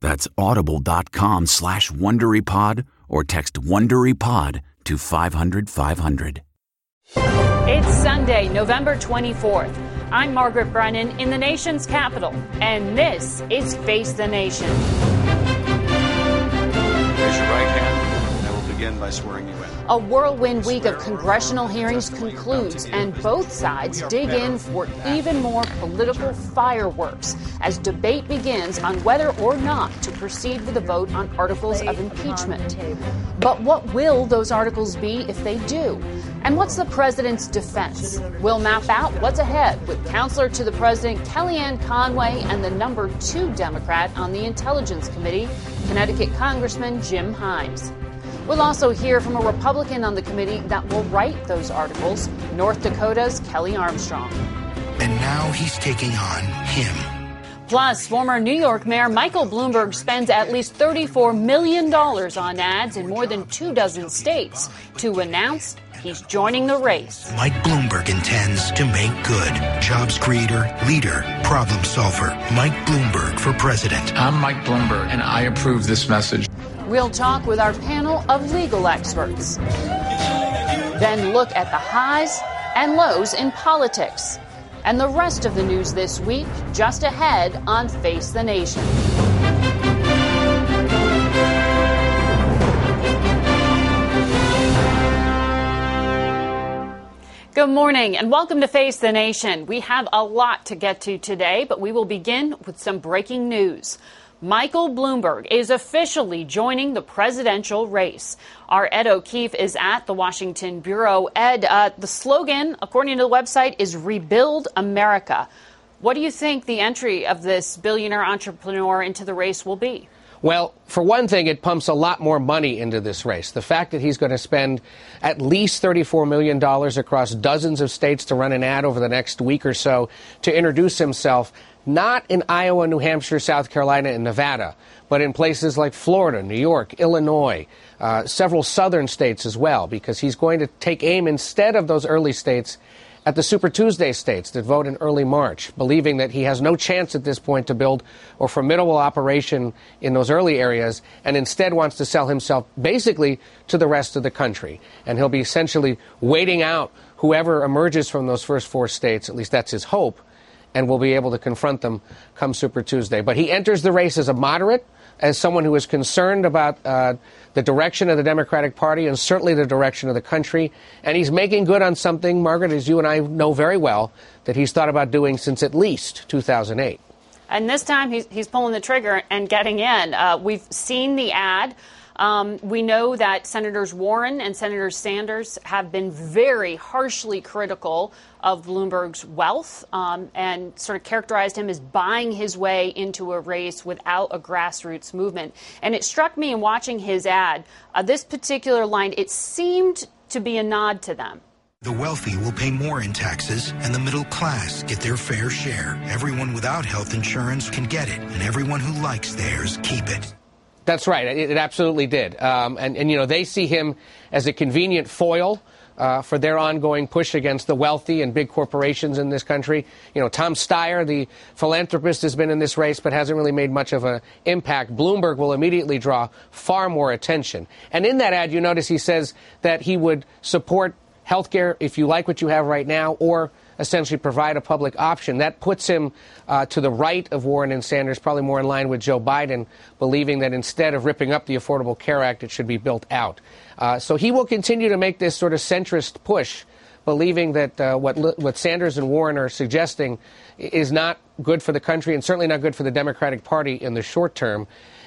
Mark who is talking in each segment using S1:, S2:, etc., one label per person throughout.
S1: That's audible.com slash WonderyPod or text WonderyPod to 500 500.
S2: It's Sunday, November 24th. I'm Margaret Brennan in the nation's capital, and this is Face the Nation.
S3: Raise your right hand. I will begin by swearing you in.
S2: A whirlwind week of congressional hearings concludes, and both sides dig in for even more political fireworks as debate begins on whether or not to proceed with a vote on articles of impeachment. But what will those articles be if they do? And what's the president's defense? We'll map out what's ahead with counselor to the president Kellyanne Conway and the number two Democrat on the Intelligence Committee, Connecticut Congressman Jim Himes. We'll also hear from a Republican on the committee that will write those articles, North Dakota's Kelly Armstrong.
S4: And now he's taking on him.
S2: Plus, former New York Mayor Michael Bloomberg spends at least $34 million on ads in more than two dozen states to announce he's joining the race.
S4: Mike Bloomberg intends to make good. Jobs creator, leader, problem solver. Mike Bloomberg for president.
S5: I'm Mike Bloomberg, and I approve this message.
S2: We'll talk with our panel of legal experts. Then look at the highs and lows in politics. And the rest of the news this week just ahead on Face the Nation. Good morning and welcome to Face the Nation. We have a lot to get to today, but we will begin with some breaking news. Michael Bloomberg is officially joining the presidential race. Our Ed O'Keefe is at the Washington Bureau. Ed, uh, the slogan, according to the website, is Rebuild America. What do you think the entry of this billionaire entrepreneur into the race will be?
S6: Well, for one thing, it pumps a lot more money into this race. The fact that he's going to spend at least $34 million across dozens of states to run an ad over the next week or so to introduce himself, not in Iowa, New Hampshire, South Carolina, and Nevada, but in places like Florida, New York, Illinois, uh, several southern states as well, because he's going to take aim instead of those early states at the Super Tuesday states that vote in early March, believing that he has no chance at this point to build a formidable operation in those early areas and instead wants to sell himself basically to the rest of the country. And he'll be essentially waiting out whoever emerges from those first four states, at least that's his hope, and we'll be able to confront them come Super Tuesday. But he enters the race as a moderate, as someone who is concerned about uh, the direction of the Democratic Party and certainly the direction of the country. And he's making good on something, Margaret, as you and I know very well, that he's thought about doing since at least 2008.
S2: And this time he's, he's pulling the trigger and getting in. Uh, we've seen the ad. Um, we know that Senators Warren and Senator Sanders have been very harshly critical of Bloomberg's wealth um, and sort of characterized him as buying his way into a race without a grassroots movement. And it struck me in watching his ad, uh, this particular line, it seemed to be a nod to them.
S4: The wealthy will pay more in taxes, and the middle class get their fair share. Everyone without health insurance can get it, and everyone who likes theirs keep it.
S6: That's right. It, it absolutely did. Um, and, and, you know, they see him as a convenient foil uh, for their ongoing push against the wealthy and big corporations in this country. You know, Tom Steyer, the philanthropist, has been in this race but hasn't really made much of an impact. Bloomberg will immediately draw far more attention. And in that ad, you notice he says that he would support health care if you like what you have right now or essentially provide a public option. That puts him uh, to the right of Warren and Sanders, probably more in line with Joe Biden, believing that instead of ripping up the Affordable Care Act, it should be built out. Uh, so he will continue to make this sort of centrist push, believing that uh, what, what Sanders and Warren are suggesting is not good for the country and certainly not good for the Democratic Party in the short term.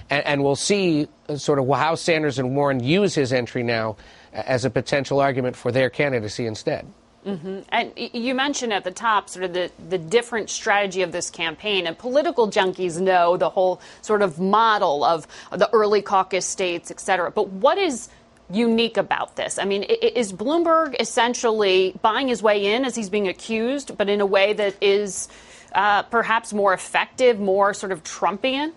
S6: And, and we'll see uh, sort of how Sanders and Warren use his entry now as a potential argument for their candidacy instead.
S2: Mm-hmm. And you mentioned at the top sort of the, the different strategy of this campaign, and political junkies know the whole sort of model of the early caucus states, et cetera. But what is unique about this? I mean, is Bloomberg essentially buying his way in as he's being accused, but in a way that is uh, perhaps more effective, more sort of Trumpian?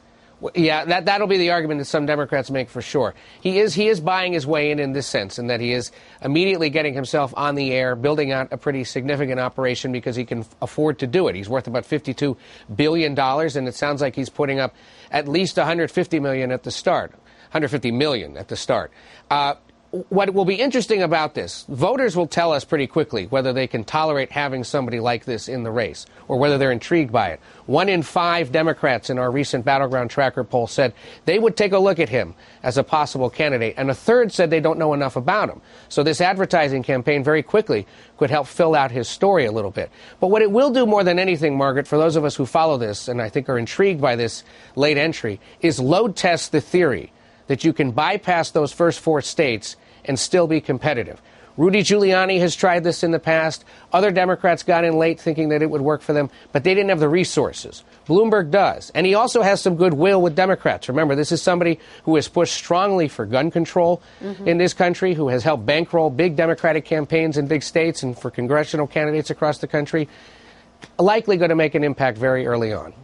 S6: Yeah, that that'll be the argument that some Democrats make for sure. He is he is buying his way in in this sense, in that he is immediately getting himself on the air, building out a pretty significant operation because he can afford to do it. He's worth about fifty-two billion dollars, and it sounds like he's putting up at least one hundred fifty million at the start, one hundred fifty million at the start. Uh, what will be interesting about this, voters will tell us pretty quickly whether they can tolerate having somebody like this in the race or whether they're intrigued by it. One in five Democrats in our recent Battleground Tracker poll said they would take a look at him as a possible candidate, and a third said they don't know enough about him. So this advertising campaign very quickly could help fill out his story a little bit. But what it will do more than anything, Margaret, for those of us who follow this and I think are intrigued by this late entry, is load test the theory that you can bypass those first four states and still be competitive. Rudy Giuliani has tried this in the past. Other Democrats got in late thinking that it would work for them, but they didn't have the resources. Bloomberg does. And he also has some goodwill with Democrats. Remember, this is somebody who has pushed strongly for gun control mm-hmm. in this country, who has helped bankroll big Democratic campaigns in big states and for congressional candidates across the country. Likely going to make an impact very early on.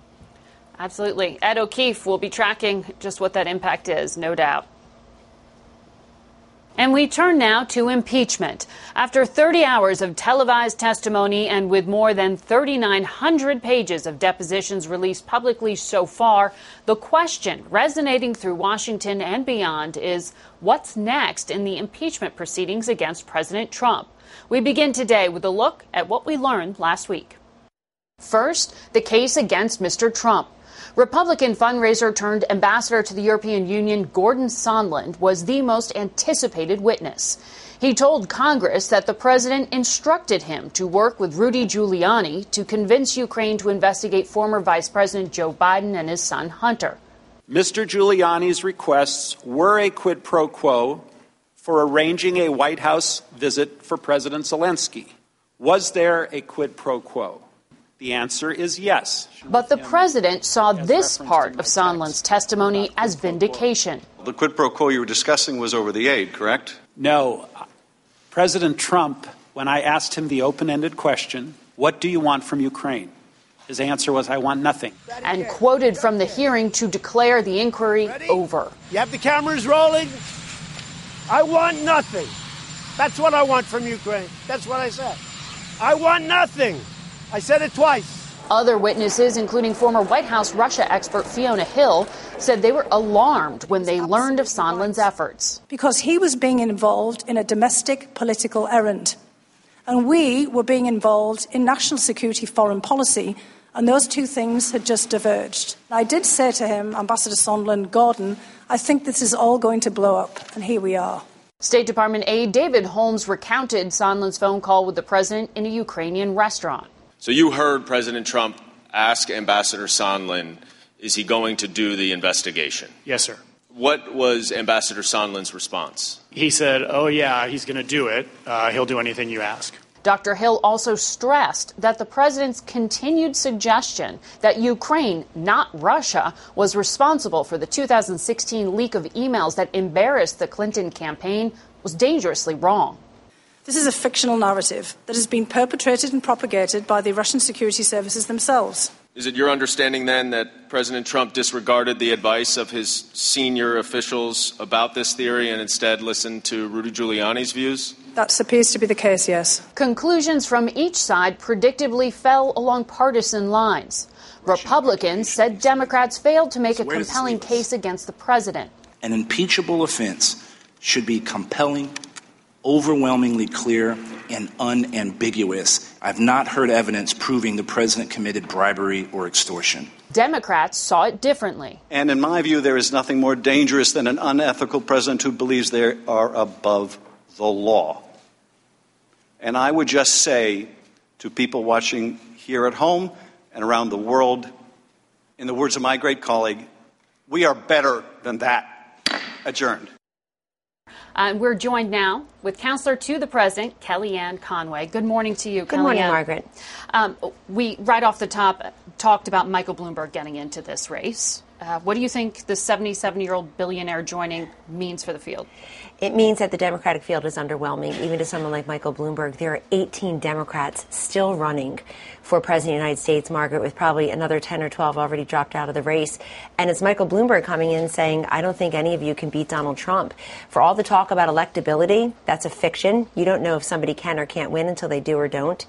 S2: Absolutely. Ed O'Keefe will be tracking just what that impact is, no doubt. And we turn now to impeachment. After 30 hours of televised testimony and with more than 3,900 pages of depositions released publicly so far, the question resonating through Washington and beyond is what's next in the impeachment proceedings against President Trump? We begin today with a look at what we learned last week. First, the case against Mr. Trump. Republican fundraiser turned ambassador to the European Union Gordon Sondland was the most anticipated witness. He told Congress that the president instructed him to work with Rudy Giuliani to convince Ukraine to investigate former Vice President Joe Biden and his son Hunter.
S7: Mr. Giuliani's requests were a quid pro quo for arranging a White House visit for President Zelensky. Was there a quid pro quo? The answer is yes.
S2: But the president saw this part of Sondland's testimony as vindication.
S3: The quid pro quo you were discussing was over the aid, correct?
S7: No. President Trump, when I asked him the open ended question, What do you want from Ukraine? His answer was, I want nothing.
S2: And quoted from the hearing to declare the inquiry Ready? over.
S8: You have the cameras rolling? I want nothing. That's what I want from Ukraine. That's what I said. I want nothing. I said it twice.
S2: Other witnesses, including former White House Russia expert Fiona Hill, said they were alarmed when they learned of Sondland's efforts.
S9: Because he was being involved in a domestic political errand. And we were being involved in national security foreign policy, and those two things had just diverged. I did say to him, Ambassador Sondland, Gordon, I think this is all going to blow up, and here we are.
S2: State Department aide David Holmes recounted Sondland's phone call with the president in a Ukrainian restaurant.
S10: So you heard President Trump ask Ambassador Sondland, is he going to do the investigation?
S11: Yes, sir.
S10: What was Ambassador Sondland's response?
S11: He said, oh, yeah, he's going to do it. Uh, he'll do anything you ask.
S2: Dr. Hill also stressed that the president's continued suggestion that Ukraine, not Russia, was responsible for the 2016 leak of emails that embarrassed the Clinton campaign was dangerously wrong.
S9: This is a fictional narrative that has been perpetrated and propagated by the Russian security services themselves.
S10: Is it your understanding then that President Trump disregarded the advice of his senior officials about this theory and instead listened to Rudy Giuliani's views?
S9: That appears to be the case, yes.
S2: Conclusions from each side predictably fell along partisan lines. Republicans said Democrats failed to make a compelling case against the president.
S12: An impeachable offense should be compelling, overwhelmingly clear, and unambiguous. I've not heard evidence proving the president committed bribery or extortion.
S2: Democrats saw it differently.
S3: And in my view, there is nothing more dangerous than an unethical president who believes they are above the law. And I would just say to people watching here at home and around the world, in the words of my great colleague, we are better than that. Adjourned.
S2: And uh, we're joined now with counselor to the president, Kellyanne Conway. Good morning to you,
S13: Good morning, Margaret.
S2: Um, we, right off the top, talked about Michael Bloomberg getting into this race. Uh, what do you think the 77 year old billionaire joining means for the field?
S13: It means that the Democratic field is underwhelming, even to someone like Michael Bloomberg. There are 18 Democrats still running for President of the United States, Margaret, with probably another 10 or 12 already dropped out of the race. And it's Michael Bloomberg coming in saying, I don't think any of you can beat Donald Trump. For all the talk about electability, that's a fiction. You don't know if somebody can or can't win until they do or don't.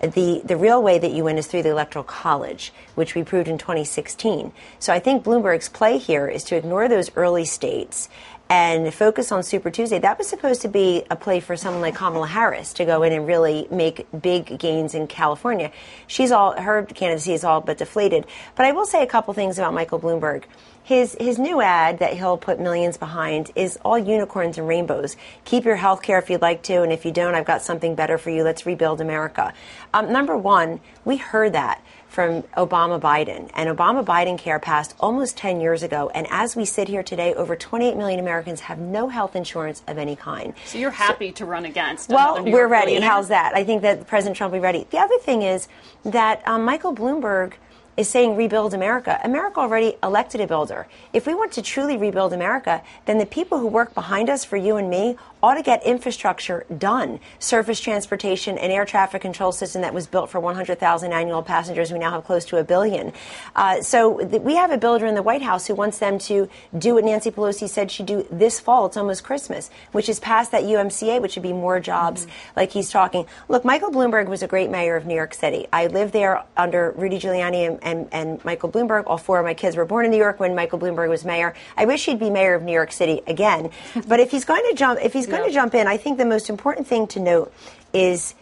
S13: The, the real way that you win is through the Electoral College, which we proved in 2016. So I think Bloomberg's play here is to ignore those early states and focus on Super Tuesday. That was supposed to be a play for someone like Kamala Harris to go in and really make big gains in California. She's all her candidacy is all but deflated. But I will say a couple things about Michael Bloomberg. His his new ad that he'll put millions behind is all unicorns and rainbows. Keep your health care if you'd like to, and if you don't, I've got something better for you. Let's rebuild America. Um, number one, we heard that from Obama Biden. And Obama Biden care passed almost 10 years ago. And as we sit here today, over 28 million Americans have no health insurance of any kind.
S2: So you're happy so, to run against
S13: Well, we're ready. How's that? I think that President Trump will be ready. The other thing is that um, Michael Bloomberg is saying rebuild America. America already elected a builder. If we want to truly rebuild America, then the people who work behind us for you and me ought to get infrastructure done. Surface transportation, an air traffic control system that was built for 100,000 annual passengers. We now have close to a billion. Uh, so th- we have a builder in the White House who wants them to do what Nancy Pelosi said she'd do this fall. It's almost Christmas, which is pass that UMCA, which would be more jobs mm-hmm. like he's talking. Look, Michael Bloomberg was a great mayor of New York City. I lived there under Rudy Giuliani and, and, and Michael Bloomberg. All four of my kids were born in New York when Michael Bloomberg was mayor. I wish he'd be mayor of New York City again. but if he's going to jump, if he's going to jump in, I think the most important thing to note is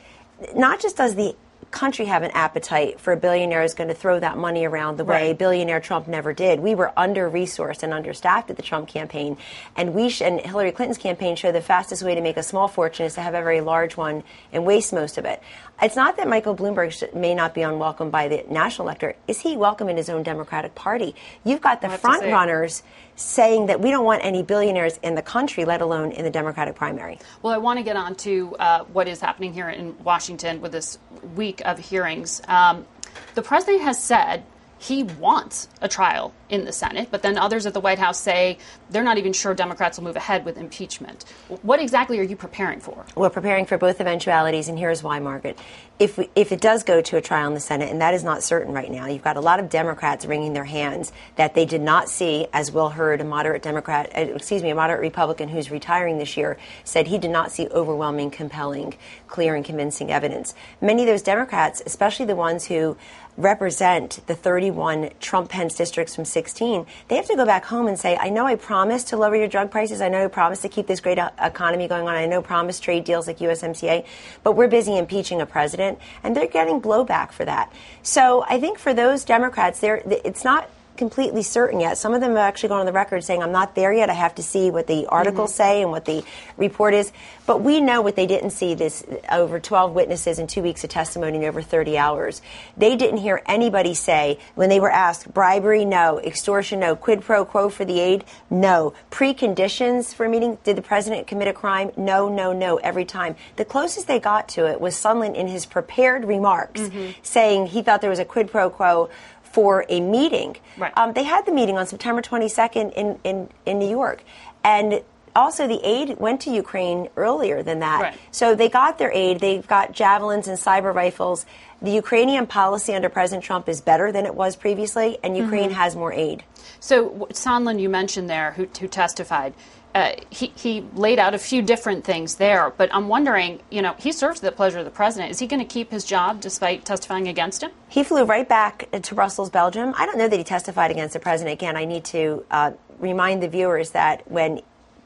S13: not just does the country have an appetite for a billionaire is going to throw that money around the way right. billionaire Trump never did. We were under resourced and understaffed at the Trump campaign, and we sh- and Hillary Clinton's campaign showed the fastest way to make a small fortune is to have a very large one and waste most of it. It's not that Michael Bloomberg sh- may not be unwelcome by the national electorate. Is he welcome in his own Democratic Party? You've got the front runners saying that we don't want any billionaires in the country, let alone in the Democratic primary.
S2: Well, I want to get on to uh, what is happening here in Washington with this week of hearings. Um, the president has said he wants a trial in the Senate, but then others at the White House say they're not even sure Democrats will move ahead with impeachment. What exactly are you preparing for?
S13: We're preparing for both eventualities, and here's why, Margaret. If, we, if it does go to a trial in the Senate, and that is not certain right now, you've got a lot of Democrats wringing their hands that they did not see, as Will Hurd, a moderate Democrat, uh, excuse me, a moderate Republican who's retiring this year, said he did not see overwhelming, compelling, clear, and convincing evidence. Many of those Democrats, especially the ones who represent the 31 Trump Pence districts from 16, they have to go back home and say, I know I promised to lower your drug prices. I know I promised to keep this great uh, economy going on. I know I promised trade deals like USMCA, but we're busy impeaching a president and they're getting blowback for that. So I think for those Democrats, there it's not completely certain yet. Some of them have actually gone on the record saying, I'm not there yet. I have to see what the articles mm-hmm. say and what the report is. But we know what they didn't see this over 12 witnesses and two weeks of testimony in over 30 hours. They didn't hear anybody say, when they were asked, bribery, no, extortion, no, quid pro quo for the aid, no, preconditions for a meeting, did the president commit a crime? No, no, no, every time. The closest they got to it was Sondland in his prepared remarks mm-hmm. saying he thought there was a quid pro quo for a meeting. Right. Um, they had the meeting on September 22nd in, in, in New York. And also the aid went to Ukraine earlier than that.
S2: Right.
S13: So they got their aid. They've got javelins and sniper rifles. The Ukrainian policy under President Trump is better than it was previously, and Ukraine
S2: Mhm.
S13: has more aid.
S2: So Sondland, you mentioned there, who, who testified. Uh, he, he laid out a few different things there, but I'm wondering, you know, he serves the pleasure of the president. Is he going to keep his job despite testifying against him?
S13: He flew right back to Brussels, Belgium. I don't know that he testified against the president. Again, I need to uh, remind the viewers that when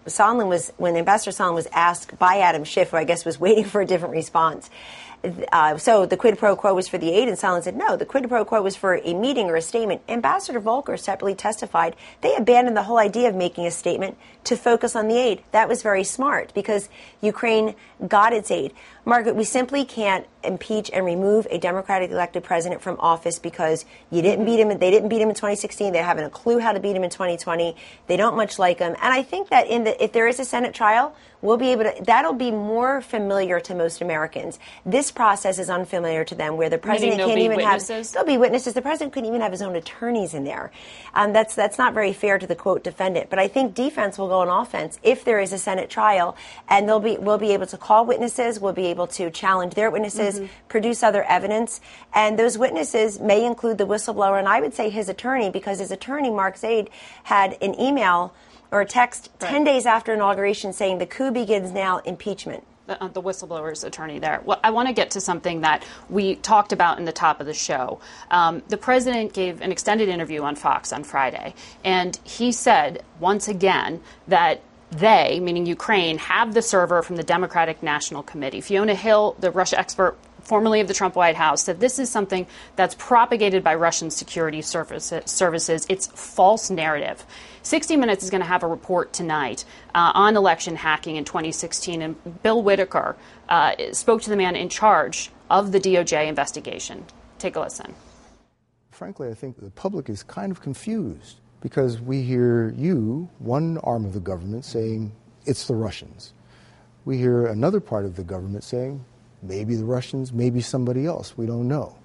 S13: Sondland was, when Ambassador Sondland was asked by Adam Schiff, who I guess was waiting for a different response, uh, so the quid pro quo was for the aid, and Sondland said no. The quid pro quo was for a meeting or a statement. Ambassador Volker separately testified they abandoned the whole idea of making a statement to focus on the aid. That was very smart because Ukraine got its aid. Margaret, we simply can't impeach and remove a democratically elected president from office because you didn't beat him. They didn't beat him in 2016. They haven't a clue how to beat him in 2020. They don't much like him. And I think that in the if there is a Senate trial, we'll be able to. That'll be more familiar to most Americans. This process is unfamiliar to them, where the president can't even
S2: witnesses?
S13: have. There'll be witnesses. The president couldn't even have his own attorneys in there. Um, that's that's not very fair to the quote defendant. But I think defense will go on offense if there is a Senate trial, and they'll be we'll be able to call witnesses. We'll be able to challenge their witnesses,
S2: Mhm.
S13: produce other evidence, and those witnesses may include the whistleblower and I would say his attorney because his attorney Mark Zaid had an email or a text ten days after inauguration saying the coup begins now. Impeachment.
S2: the, uh, the whistleblower's attorney there. Well, I want to get to something that we talked about in the top of the show. Um, the president gave an extended interview on Fox on Friday, and he said once again that they, meaning Ukraine, have the server from the Democratic National Committee. Fiona Hill, the Russia expert formerly of the Trump White House, said this is something that's propagated by Russian security service, services. It's false narrative. 60 Minutes is going to have a report tonight uh, on election hacking in 2016, and Bill Whitaker uh, spoke to the man in charge of the DOJ investigation. Take a listen.
S14: Frankly, I think the public is kind of confused because we hear you, one arm of the government, saying it's the Russians. We hear another part of the government saying maybe the Russians, maybe somebody else. We don't know.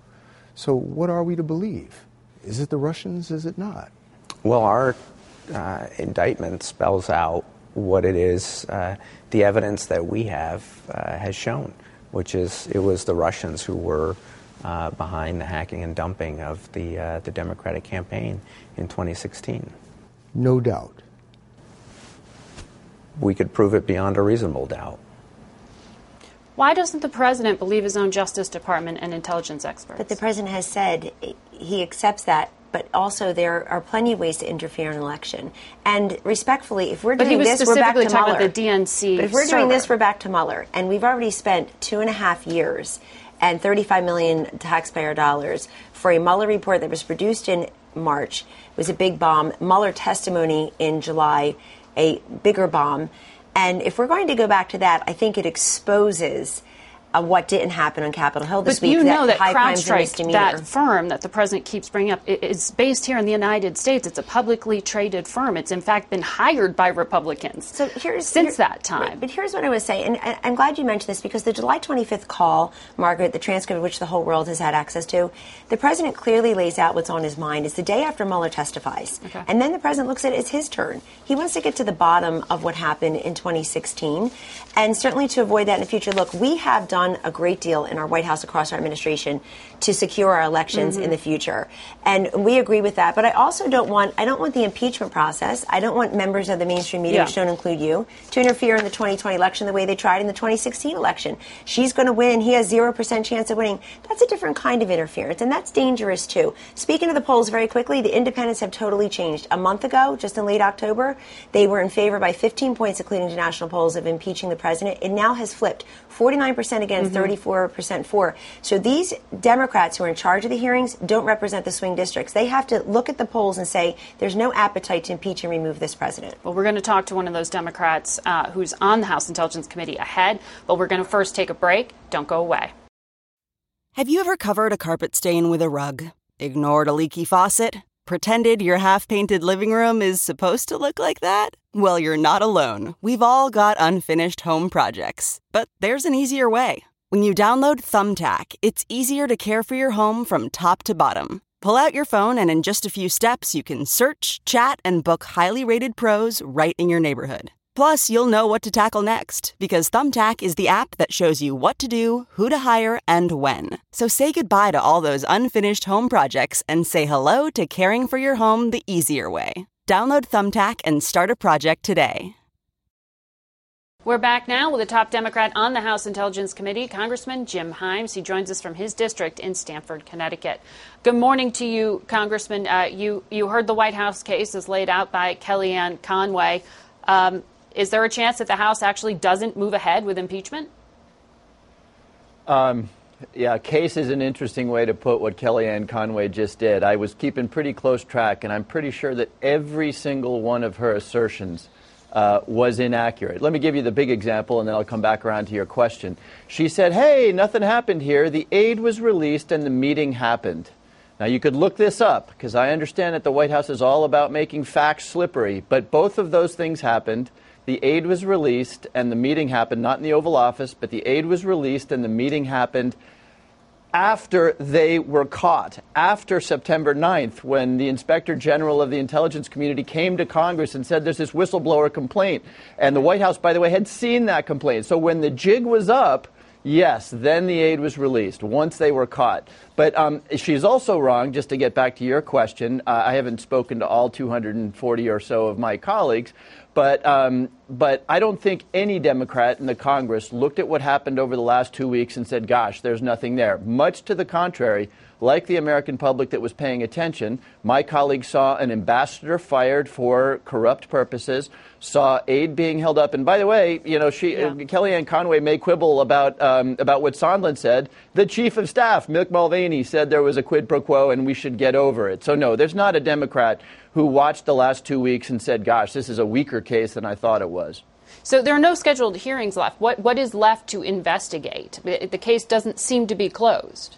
S14: So, what are we to believe? Is it the Russians? Is it not?
S15: Well, our uh, indictment spells out what it is uh, the evidence that we have uh, has shown, which is it was the Russians who were uh, behind the hacking and dumping of the, uh, the Democratic campaign in 2016.
S14: No doubt.
S15: We could prove it beyond a reasonable doubt.
S2: Why doesn't the president believe his own Justice Department and intelligence experts?
S13: But the president has said he accepts that. But also, there are plenty of ways to interfere in an election. And respectfully, if we're
S2: But
S13: doing this, we're back to
S2: specifically talking
S13: Mueller.
S2: about the DNC
S13: But if we're doing this, we're back to Mueller. And we've already spent two and a half years and 35 million taxpayer dollars for a Mueller report that was produced in March. It was a big bomb. Mueller testimony in July, a bigger bomb. And if we're going to go back to that, I think it exposes uh, what didn't happen on Capitol Hill this
S2: But
S13: week.
S2: you know that
S13: and
S2: CrowdStrike, that firm that the president keeps bringing up, is based here in the United States. It's a publicly traded firm. It's in fact been hired by Republicans
S13: So here's
S2: since
S13: here-
S2: that time.
S13: But here's what I would say, and I'm glad you mentioned this because the July 25th call, Margaret, the transcript of which the whole world has had access to, the president clearly lays out what's on his mind. It's the day after Mueller testifies,
S2: Okay.
S13: and then the president looks at it as his turn. He wants to get to the bottom of what happened in 2016, and certainly to avoid that in the future. Look, we have done a great deal in our White House across our administration to secure our elections
S2: Mhm.
S13: in the future, and we agree with that. But I also don't want I don't want the impeachment process. I don't want members of the mainstream media,
S2: Yeah.
S13: which don't include you, to interfere in the 2020 election the way they tried in the 2016 election. She's going to win. He has 0% chance of winning. That's a different kind of interference, and that's dangerous too. Speaking of the polls very quickly, the independents have totally changed. A month ago, just in late October, they were in favor by 15 points, according to national polls, of impeaching the president. It now has flipped 49% against
S2: Mhm.
S13: 34% for. So these Democrats who are in charge of the hearings don't represent the swing districts. They have to look at the polls and say there's no appetite to impeach and remove this president.
S2: Well, we're going to talk to one of those Democrats uh, who's on the House Intelligence Committee ahead, but we're going to first take a break. Don't go away.
S16: Have you ever covered a carpet stain with a rug? Ignored a leaky faucet? Pretended your half painted living room is supposed to look like that? Well, you're not alone. We've all got unfinished home projects. But there's an easier way. When you download Thumbtack, it's easier to care for your home from top to bottom. Pull out your phone, and in just a few steps, you can search, chat, and book highly rated pros right in your neighborhood. Plus, you'll know what to tackle next because Thumbtack is the app that shows you what to do, who to hire, and when. So say goodbye to all those unfinished home projects and say hello to caring for your home the easier way. Download Thumbtack and start a project today.
S2: We're back now with the top Democrat on the House Intelligence Committee, Congressman Jim Himes. He joins us from his district in Stamford, Connecticut. Good morning to you, Congressman. Uh, you you heard the White House case as laid out by Kellyanne Conway. Um, is there a chance that the House actually doesn't move ahead with impeachment?
S17: Um, yeah, case is an interesting way to put what Kellyanne Conway just did. I was keeping pretty close track, and I'm pretty sure that every single one of her assertions uh, was inaccurate. Let me give you the big example, and then I'll come back around to your question. She said, Hey, nothing happened here. The aid was released, and the meeting happened. Now, you could look this up because I understand that the White House is all about making facts slippery, but both of those things happened. The aid was released and the meeting happened, not in the Oval Office, but the aid was released and the meeting happened after they were caught, after September 9th, when the Inspector General of the intelligence community came to Congress and said there's this whistleblower complaint. And the White House, by the way, had seen that complaint. So when the jig was up, Yes, then the aid was released once they were caught. But um, she's also wrong, just to get back to your question. Uh, I haven't spoken to all 240 or so of my colleagues, but, um, but I don't think any Democrat in the Congress looked at what happened over the last two weeks and said, gosh, there's nothing there. Much to the contrary, like the American public that was paying attention, my colleagues saw an ambassador fired for corrupt purposes, saw aid being held up. And by the way, you know, she, yeah. uh, Kellyanne Conway may quibble about, um, about what Sondland said. The chief of staff, Mick Mulvaney, said there was a quid pro quo and we should get over it. So, no, there's not a Democrat who watched the last two weeks and said, gosh, this is a weaker case than I thought it was.
S2: So there are no scheduled hearings left. What, what is left to investigate? The case doesn't seem to be closed.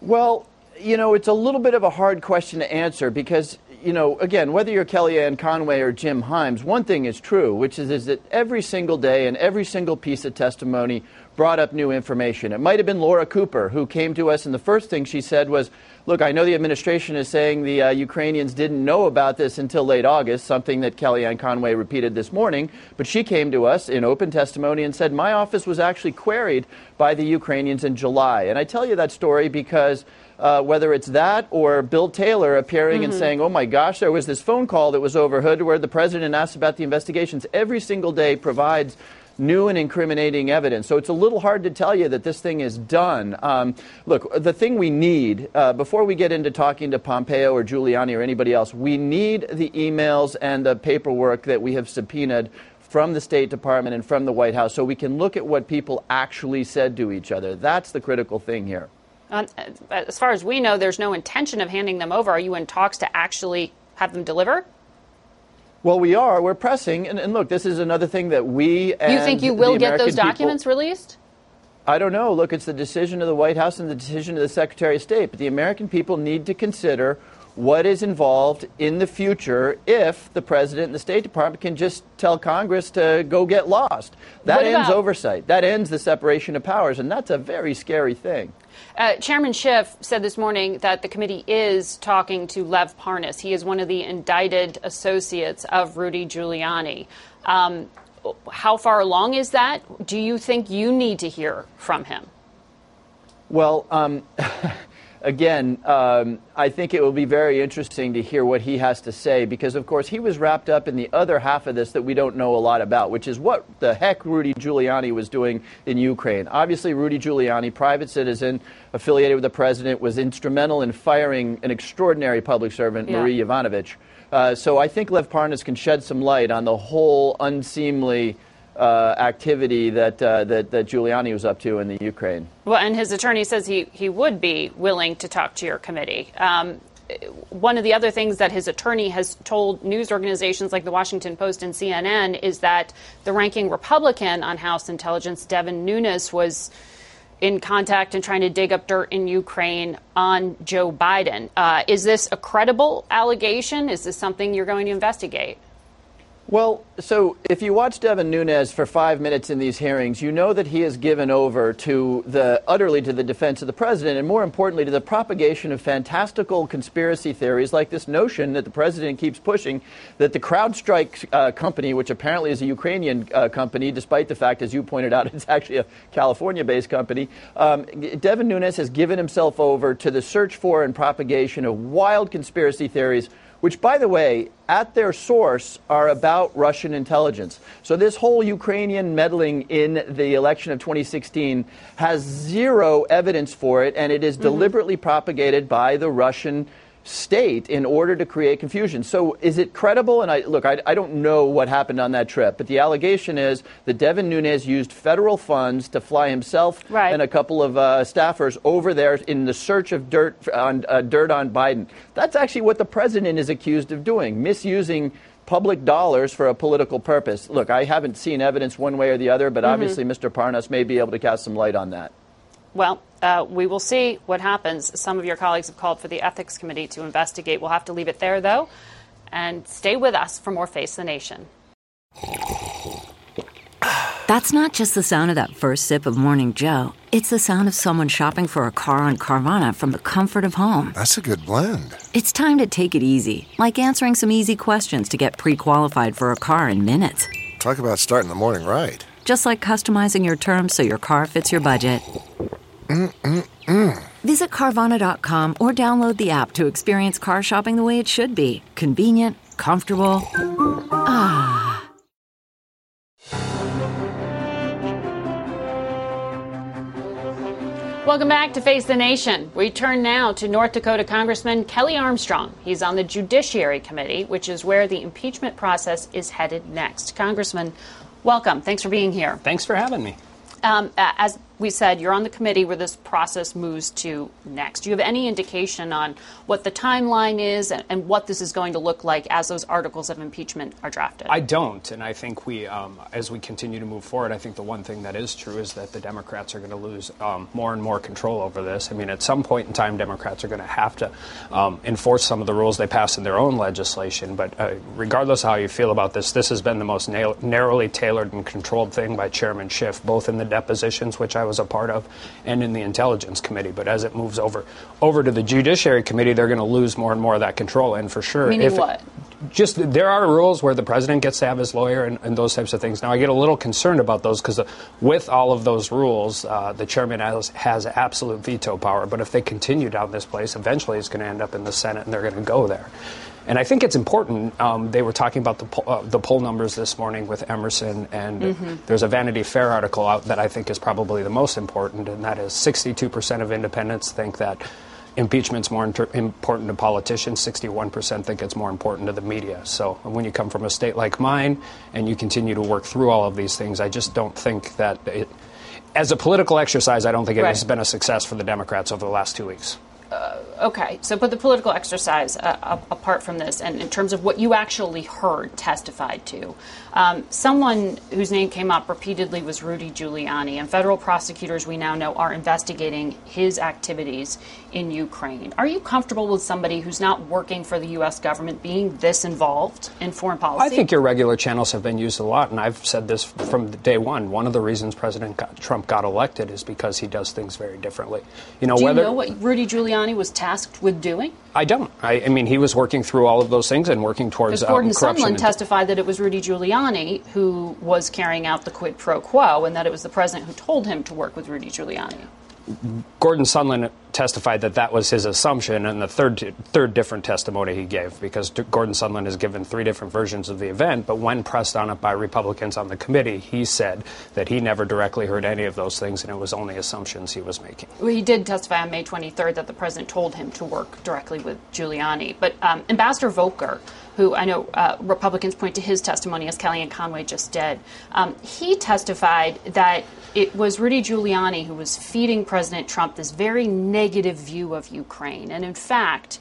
S17: Well, you know, it's a little bit of a hard question to answer because, you know, again, whether you're Kellyanne Conway or Jim Himes, one thing is true, which is, is that every single day and every single piece of testimony brought up new information. It might have been Laura Cooper who came to us, and the first thing she said was, Look, I know the administration is saying the uh, Ukrainians didn't know about this until late August, something that Kellyanne Conway repeated this morning, but she came to us in open testimony and said, My office was actually queried by the Ukrainians in July. And I tell you that story because. Uh, whether it's that or Bill Taylor appearing mm-hmm. and saying, oh my gosh, there was this phone call that was overheard where the president asked about the investigations, every single day provides new and incriminating evidence. So it's a little hard to tell you that this thing is done. Um, look, the thing we need, uh, before we get into talking to Pompeo or Giuliani or anybody else, we need the emails and the paperwork that we have subpoenaed from the State Department and from the White House so we can look at what people actually said to each other. That's the critical thing here.
S2: As far as we know, there's no intention of handing them over. Are you in talks to actually have them deliver?
S17: Well, we are. We're pressing. And, and look, this is another thing that we and
S2: You think you will get those documents
S17: people,
S2: released?
S17: I don't know. Look, it's the decision of the White House and the decision of the Secretary of State. But the American people need to consider what is involved in the future if the president and the State Department can just tell Congress to go get lost. That ends oversight. That ends the separation of powers. And that's a very scary thing.
S2: Uh, Chairman Schiff said this morning that the committee is talking to Lev Parnas. He is one of the indicted associates of Rudy Giuliani. Um, how far along is that? Do you think you need to hear from him?
S17: Well, um, again, um, I think it will be very interesting to hear what he has to say because, of course, he was wrapped up in the other half of this that we don't know a lot about, which is what the heck Rudy Giuliani was doing in Ukraine. Obviously, Rudy Giuliani, private citizen, affiliated with the president, was instrumental in firing an extraordinary public servant, yeah. Marie Yovanovitch. Uh, so I think Lev Parnas can shed some light on the whole unseemly uh, activity that, uh, that, that Giuliani was up to in the Ukraine.
S2: Well, and his attorney says he, he would be willing to talk to your committee. Um, one of the other things that his attorney has told news organizations like the Washington Post and CNN is that the ranking Republican on House Intelligence, Devin Nunes, was in contact and trying to dig up dirt in Ukraine on Joe Biden. Uh, is this a credible allegation? Is this something you're going to investigate?
S17: Well, so if you watch Devin Nunes for five minutes in these hearings, you know that he has given over to the utterly to the defense of the president, and more importantly, to the propagation of fantastical conspiracy theories like this notion that the president keeps pushing that the CrowdStrike uh, company, which apparently is a Ukrainian uh, company, despite the fact, as you pointed out, it's actually a California-based company. Um, Devin Nunes has given himself over to the search for and propagation of wild conspiracy theories which, by the way, at their source are about Russian intelligence. So this whole Ukrainian meddling in the election of 2016 has zero evidence for it, and it is mm-hmm. deliberately propagated by the Russian state in order to create confusion. So is it credible? And I look, I, I, don't know what happened on that trip, but the allegation is that Devin Nunes used federal funds to fly himself right. and a couple of uh, staffers over there in the search of dirt on uh, dirt on Biden. That's actually what the president is accused of doing, misusing public dollars for a political purpose. Look, I haven't seen evidence one way or the other, but mm-hmm. obviously Mr. Parnas may be able to cast some light on that.
S2: Well, uh, we will see what happens. Some of your colleagues have called for the ethics committee to investigate. We'll have to leave it there, though, and stay with us for more Face the Nation.
S18: That's not just the sound of that first sip of Morning Joe. It's the sound of someone shopping for a car on Carvana from the comfort of home.
S19: That's a good blend.
S18: It's time to take it easy, like answering some easy questions to get pre qualified for a car in minutes.
S19: Talk about starting the morning right.
S18: Just like customizing your terms so your car fits your budget.
S19: Mm-mm-mm.
S18: Visit Carvana.com or download the app to experience car shopping the way it should be convenient, comfortable. Ah.
S2: Welcome back to Face the Nation. We turn now to North Dakota Congressman Kelly Armstrong. He's on the Judiciary Committee, which is where the impeachment process is headed next. Congressman, welcome. Thanks for being here.
S20: Thanks for having me.
S2: Um, as we said you're on the committee where this process moves to next. Do you have any indication on what the timeline is and, and, what this is going to look like as those articles of impeachment are drafted?
S20: I don't, and I think we, um, as we continue to move forward, I think the one thing that is true is that the Democrats are going to lose um, more and more control over this. I mean, at some point in time, Democrats are going to have to um, enforce some of the rules they pass in their own legislation. But uh, regardless of how you feel about this, this has been the most na- narrowly tailored and controlled thing by Chairman Schiff, both in the depositions, which I was a part of, and in the Intelligence Committee. But as it moves over over to the Judiciary Committee, they're going to lose more and more of that control. And for sure,
S2: meaning what?
S20: just there are rules where the president gets to have his lawyer and, and those types of things. Now, I get a little concerned about those because with all of those rules, uh, the chairman has, has absolute veto power. But if they continue down this place, eventually it's going to end up in the Senate and they're going to go there. And I think it's important. Um, they were talking about the, po- uh, the poll numbers this morning with Emerson, and mm-hmm. there's a Vanity Fair article out that I think is probably the most important, and that is 62% of independents think that impeachment's more inter- important to politicians. 61% think it's more important to the media. So when you come from a state like mine and you continue to work through all of these things, I just don't think that it, as a political exercise, I don't think it right. has been a success for the Democrats over the last two weeks.
S2: Uh, okay, so but the political exercise uh, apart from this, and in terms of what you actually heard testified to, um, someone whose name came up repeatedly was Rudy Giuliani, and federal prosecutors we now know are investigating his activities in Ukraine. Are you comfortable with somebody who's not working for the U.S. government being this involved in foreign policy?
S20: I think irregular channels have been used a lot, and I've said this from day one. One of the reasons President Trump got elected is because he does things very differently.
S2: You know, Do you know what Rudy Giuliani was tasked with doing?
S20: I don't. I, I, mean, he was working through all of those things and working towards
S2: because Gordon
S20: um, corruption.
S2: Sondland testified that it was Rudy Giuliani who was carrying out the quid pro quo, and that it was the president who told him to work with Rudy Giuliani.
S20: Gordon Sondland testified that that was his assumption, and the third third different testimony he gave, because Gordon Sondland has given three different versions of the event, but when pressed on it by Republicans on the committee, he said that he never directly heard any of those things, and it was only assumptions he was making.
S2: Well, he did testify on May 23rd that the president told him to work directly with Giuliani, but um, Ambassador Volker who I know uh, Republicans point to his testimony as Kellyanne Conway just did. Um, he testified that it was Rudy Giuliani who was feeding President Trump this very negative view of Ukraine. And in fact,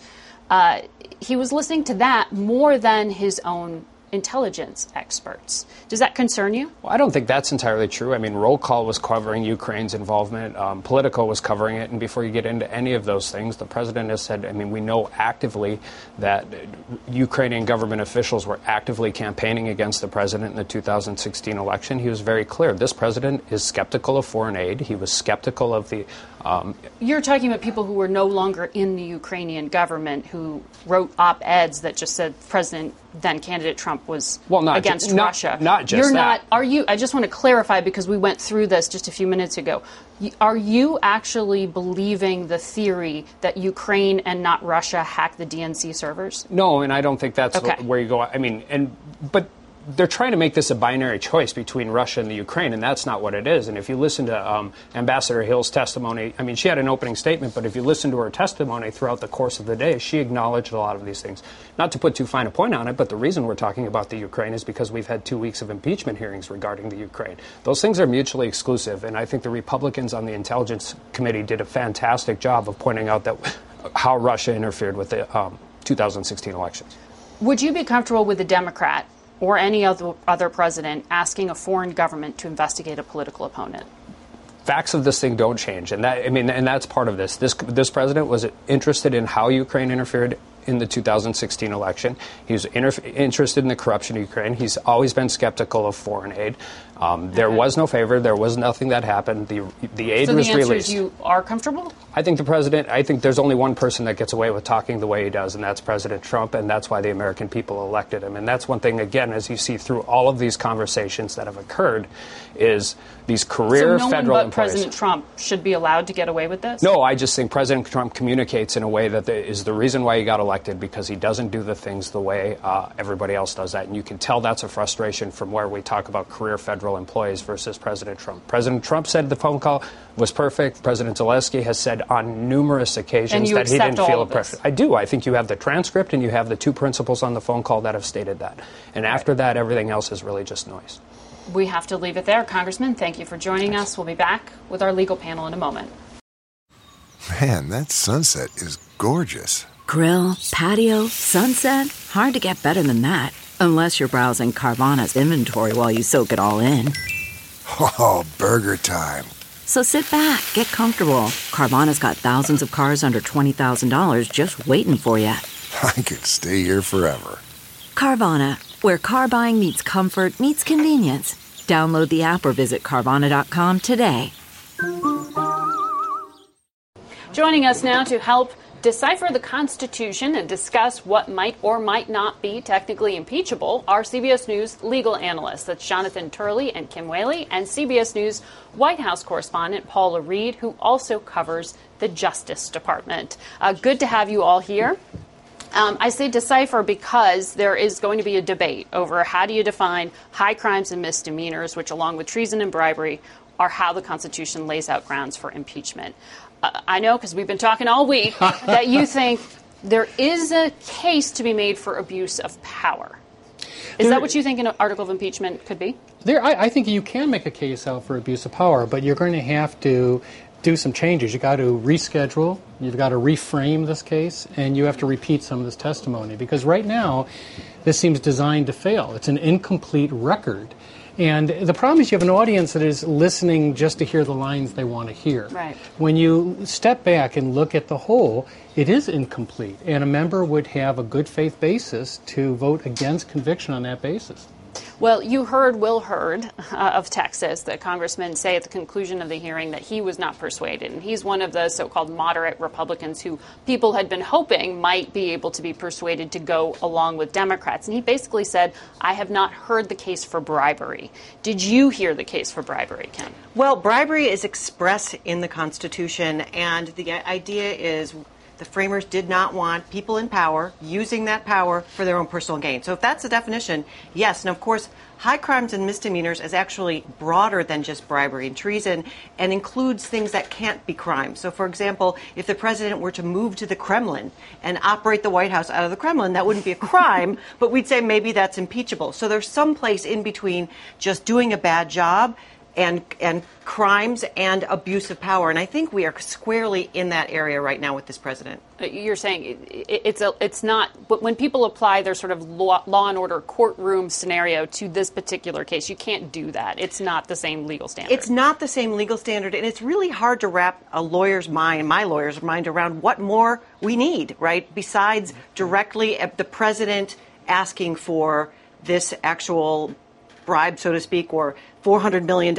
S2: uh, he was listening to that more than his own intelligence experts. Does that concern you?
S20: Well, I don't think that's entirely true. I mean, roll call was covering Ukraine's involvement, um, Politico was covering it, and before you get into any of those things, the president has said, I mean, we know actively that Ukrainian government officials were actively campaigning against the president in the 2016 election. He was very clear. This president is skeptical of foreign aid. He was skeptical of the um,
S2: You're talking about people who were no longer in the Ukrainian government who wrote op eds that just said President then candidate Trump was
S20: well, not
S2: against
S20: ju- not-
S2: Russia.
S20: not just
S2: You're
S20: that.
S2: not. Are you? I just want to clarify because we went through this just a few minutes ago. Are you actually believing the theory that Ukraine and not Russia hacked the DNC servers?
S20: No, and I don't think that's
S2: Okay.
S20: where you go. I mean, and but they're trying to make this a binary choice between Russia and the Ukraine, and that's not what it is. And if you listen to um, Ambassador Hill's testimony, I mean, she had an opening statement, but if you listen to her testimony throughout the course of the day, she acknowledged a lot of these things. Not to put too fine a point on it, but the reason we're talking about the Ukraine is because we've had two weeks of impeachment hearings regarding the Ukraine. Those things are mutually exclusive, and I think the Republicans on the Intelligence Committee did a fantastic job of pointing out that how Russia interfered with the um, 2016 elections.
S2: Would you be comfortable with a Democrat or any other other president asking a foreign government to investigate a political opponent?
S20: facts of this thing don't change, and that I mean, and that's part of this. This this president was interested in how Ukraine interfered in the 2016 election. He was inter- interested in the corruption of Ukraine. He's always been skeptical of foreign aid. Um, there was no favor. There was nothing that happened. The the aid
S2: so
S20: was
S2: the answer
S20: released.
S2: is you are comfortable?
S20: I think the president, I think there's only one person that gets away with talking the way he does, and that's President Trump, and that's why the American people elected him. And that's one thing, again, as you see through all of these conversations that have occurred, is these career
S2: so no
S20: federal
S2: one but
S20: employees.
S2: President Trump should be allowed to get away with this?
S20: No, I just think President Trump communicates in a way that is the, reason why he got elected because he doesn't do the things the way uh, everybody else does that. And you can tell that's a frustration from where we talk about career federal employees versus President Trump. President Trump said the phone call was perfect. President Zelensky has said on numerous occasions that he didn't feel
S2: a
S20: pressure. I do. I think you have the transcript and you have the two principals on the phone call that have stated that. And after that, everything else is really just noise.
S2: We have to leave it there. Congressman, thank you for joining us. We'll be back with our legal panel in a moment.
S19: Man, that sunset is gorgeous.
S18: Grill, patio, sunset. Hard to get better than that. Unless you're browsing Carvana's inventory while you soak it all in.
S19: Oh, burger time.
S18: So sit back, get comfortable. Carvana's got thousands of cars under $20,000 just waiting for you.
S19: I could stay here forever.
S18: Carvana, where car buying meets comfort, meets convenience. Download the app or visit Carvana.com today.
S2: Joining us now to help decipher the Constitution and discuss what might or might not be technically impeachable are CBS News legal analysts. That's Jonathan Turley and Kim Wehle, and CBS News White House correspondent Paula Reid, who also covers the Justice Department. Uh, good to have you all here. Um, I say decipher because there is going to be a debate over how do you define high crimes and misdemeanors, which, along with treason and bribery, are how the Constitution lays out grounds for impeachment. I know because we've been talking all week that you think there is a case to be made for abuse of power. Is
S21: There-
S2: that what you think an article of impeachment could be?
S21: There, I, I think you can make a case out for abuse of power, but you're going to have to do some changes. You've got to reschedule. You've got to reframe this case, and you have to repeat some of this testimony because right now, this seems designed to fail. It's an incomplete record. And the problem is you have an audience that is listening just to hear the lines they want to hear.
S2: Right.
S21: When you step back and look at the whole, it is incomplete, and a member would have a good faith basis to vote against conviction on that basis.
S2: Well, you heard Will Hurd uh, of Texas, the congressman, say at the conclusion of the hearing that he was not persuaded. And he's one of the so called moderate Republicans who people had been hoping might be able to be persuaded to go along with Democrats. And he basically said, I have not heard the case for bribery. Did you hear the case for bribery, Kim?
S22: Well, bribery is expressed in the Constitution, and the idea is the framers did not want people in power using that power for their own personal gain. So, if that's the definition, yes. And of course, high crimes and misdemeanors is actually broader than just bribery and treason and includes things that can't be crimes. So, for example, if the president were to move to the Kremlin and operate the White House out of the Kremlin, that wouldn't be a crime, but we'd say maybe that's impeachable. So, there's some place in between just doing a bad job and and crimes and abuse of power. And I think we are squarely in that area right now with this president.
S2: Uh, You're saying it's a, it's not. But when people apply their sort of law, law and order courtroom scenario to this particular case, you can't do that. It's not the same legal standard.
S22: It's not the same legal standard, and it's really hard to wrap a lawyer's mind, my lawyer's mind, around what more we need, right? Besides directly at the president asking for this actual bribe, so to speak, or $400 million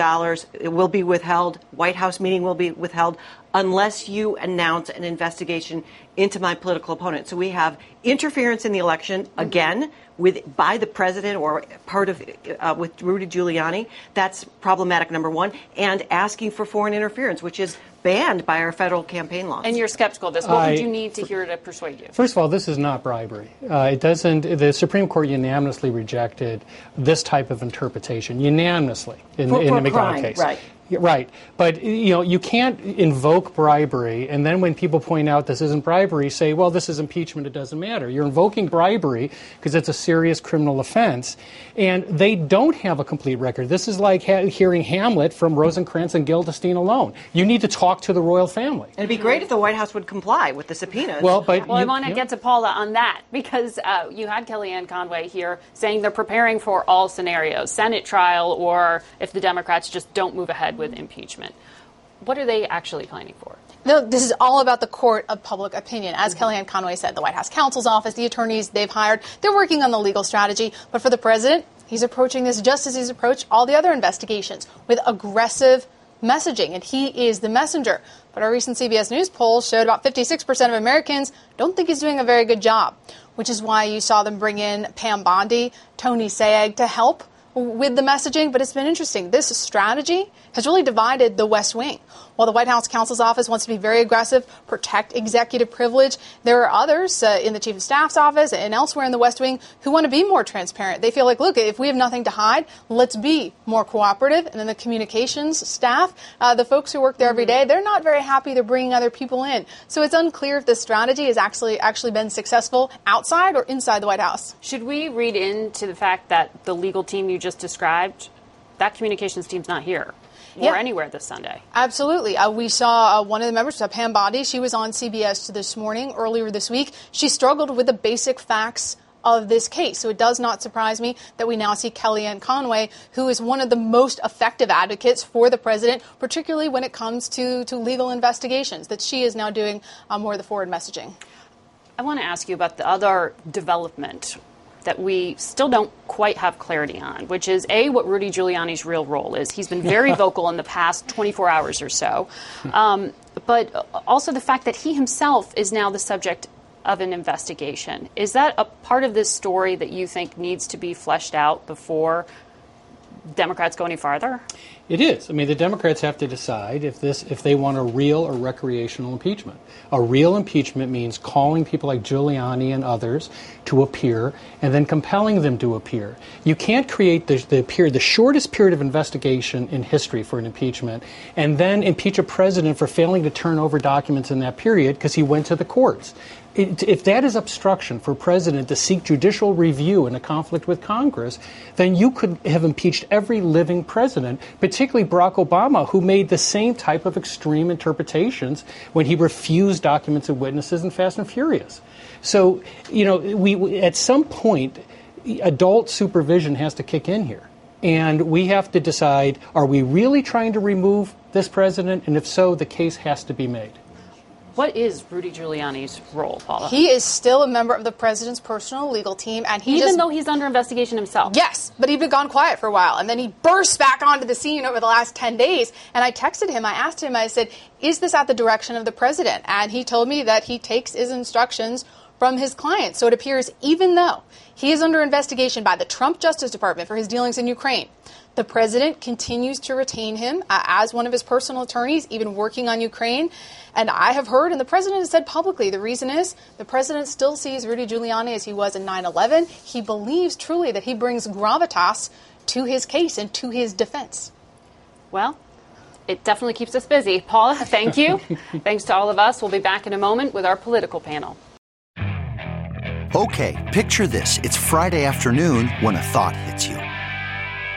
S22: it will be withheld, White House meeting will be withheld, unless you announce an investigation into my political opponent. So we have interference in the election again with by the president or part of uh, with Rudy Giuliani. That's problematic number one, and asking for foreign interference, which is banned by our federal campaign laws.
S2: and you're skeptical of this. What
S21: I-
S2: would you need to hear to persuade you?
S21: First of all, this is not bribery. Uh, it doesn't. The Supreme Court unanimously rejected this type of interpretation, unanimously in,
S22: For-
S21: in
S22: for
S21: the McDonnell
S22: crime,
S21: case.
S22: right.
S21: Yeah, Right, but you know you can't invoke bribery, and then when people point out this isn't bribery, say, "Well, this is impeachment; it doesn't matter." You're invoking bribery because it's a serious criminal offense, and they don't have a complete record. This is like ha- hearing Hamlet from Rosencrantz and Guildenstern alone. You need to talk to the royal family.
S22: And it'd be great if the White House would comply with the subpoenas.
S21: Well, but
S2: Well, I want to
S21: yeah.
S2: get to Paula on that because uh, you had Kellyanne Conway here saying they're preparing for all scenarios Senate trial, or if the Democrats just don't move ahead with impeachment. What are they actually planning for?
S23: No, this is all about the court of public opinion. As mm-hmm. Kellyanne Conway said, the White House counsel's office, the attorneys they've hired, they're working on the legal strategy. But for the president, he's approaching this just as he's approached all the other investigations with aggressive messaging, and he is the messenger. But our recent CBS News poll showed about 56% of Americans don't think he's doing a very good job, which is why you saw them bring in Pam Bondi, Tony Sayegh to help with the messaging, but it's been interesting. This strategy has really divided the West Wing. While the White House counsel's office wants to be very aggressive, protect executive privilege, there are others uh, in the chief of staff's office and elsewhere in the West Wing who want to be more transparent. They feel like, look, if we have nothing to hide, let's be more cooperative. And then the communications staff, uh, the folks who work there every day, they're not very happy. They're bringing other people in. So it's unclear if this strategy has actually actually been successful outside or inside the White House.
S2: Should we read into the fact that the legal team you just described, that communications team's not here or
S23: Yeah.
S2: anywhere this Sunday?
S23: Absolutely. Uh, we saw uh, one of the members, uh, Pam Bondi. She was on CBS this morning, earlier this week. She struggled with the basic facts of this case. So it does not surprise me that we now see Kellyanne Conway, who is one of the most effective advocates for the president, particularly when it comes to, to legal investigations, that she is now doing uh, more of the forward messaging.
S2: I want to ask you about the other development that we still don't quite have clarity on, which is A, what Rudy Giuliani's real role is. He's been very vocal in the past 24 hours or so. Um, but also the fact that he himself is now the subject of an investigation. Is that a part of this story that you think needs to be fleshed out before Democrats go any farther?
S21: It is. I mean, the Democrats have to decide if this, if they want a real or recreational impeachment. A real impeachment means calling people like Giuliani and others to appear, and then compelling them to appear. You can't create the, the period, the shortest period of investigation in history for an impeachment, and then impeach a president for failing to turn over documents in that period because he went to the courts. If that is obstruction for president to seek judicial review in a conflict with Congress, then you could have impeached every living president, particularly Barack Obama, who made the same type of extreme interpretations when he refused documents and witnesses in Fast and Furious. So, you know, we at some point, adult supervision has to kick in here. And we have to decide are we really trying to remove this president? And if so, the case has to be made.
S2: What is Rudy Giuliani's role, Paula?
S23: He is still a member of the president's personal legal team, and he
S2: Even
S23: just,
S2: though he's under investigation himself.
S23: Yes, but he'd been gone quiet for a while, and then he burst back onto the scene over the last 10 days. And I texted him, I asked him, I said, Is this at the direction of the president? And he told me that he takes his instructions from his client. So it appears, even though he is under investigation by the Trump Justice Department for his dealings in Ukraine, the president continues to retain him uh, as one of his personal attorneys, even working on Ukraine. And I have heard, and the president has said publicly, the reason is the president still sees Rudy Giuliani as he was in 9 11. He believes truly that he brings gravitas to his case and to his defense.
S2: Well, it definitely keeps us busy. Paula, thank you. Thanks to all of us. We'll be back in a moment with our political panel.
S24: Okay, picture this. It's Friday afternoon when a thought hits you.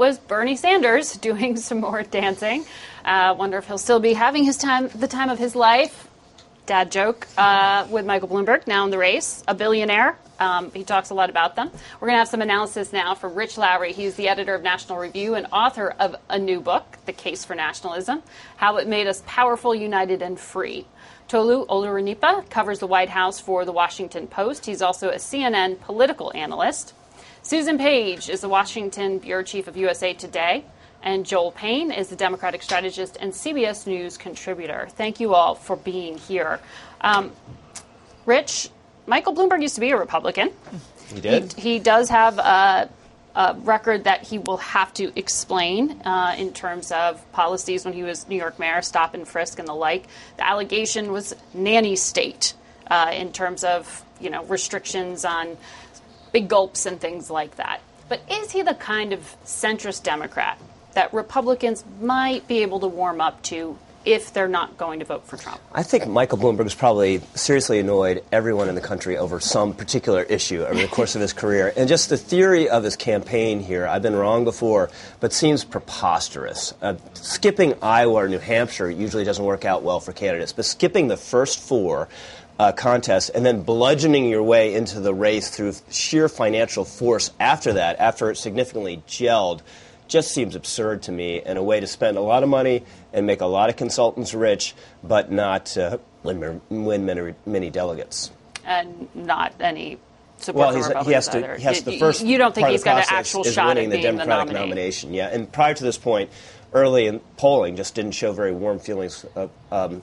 S2: Was Bernie Sanders doing some more dancing. Uh, wonder if he'll still be having his time, the time of his life. Dad joke uh, with Michael Bloomberg, now in the race, a billionaire. Um, he talks a lot about them. We're going to have some analysis now from Rich Lowry. He's the editor of National Review and author of a new book, The Case for Nationalism How It Made Us Powerful, United, and Free. Tolu Olorunnipa covers the White House for The Washington Post. He's also a CNN political analyst. Susan Page is the Washington bureau chief of USA Today. And Joel Payne is the Democratic strategist and CBS News contributor. Thank you all for being here. Um, Rich, Michael Bloomberg used to be a Republican.
S24: He did.
S2: He, he does have a, a, record that he will have to explain uh, in terms of policies when he was New York mayor, stop and frisk and the like. The allegation was nanny state uh, in terms of you know restrictions on big gulps and things like that. But is he the kind of centrist Democrat that Republicans might be able to warm up to if they're not going to vote for Trump?
S24: I think Michael Bloomberg has probably seriously annoyed everyone in the country over some particular issue over the course of his career. And just the theory of his campaign here, I've been wrong before, but seems preposterous. Uh, skipping Iowa or New Hampshire usually doesn't work out well for candidates, but skipping the first four. Uh, contests and then bludgeoning your way into the race through sheer financial force after that, after it significantly gelled, just seems absurd to me and a way to spend a lot of money and make a lot of consultants rich, but not uh, win, win many, many delegates.
S2: And not any support
S24: well, he has to.
S2: either.
S24: He has the first.
S2: You don't think he's got an actual shot
S24: winning
S2: at being
S24: Democratic
S2: the nominee?
S24: nomination? Yeah, and prior to this point, early in polling just didn't show very warm feelings uh, um,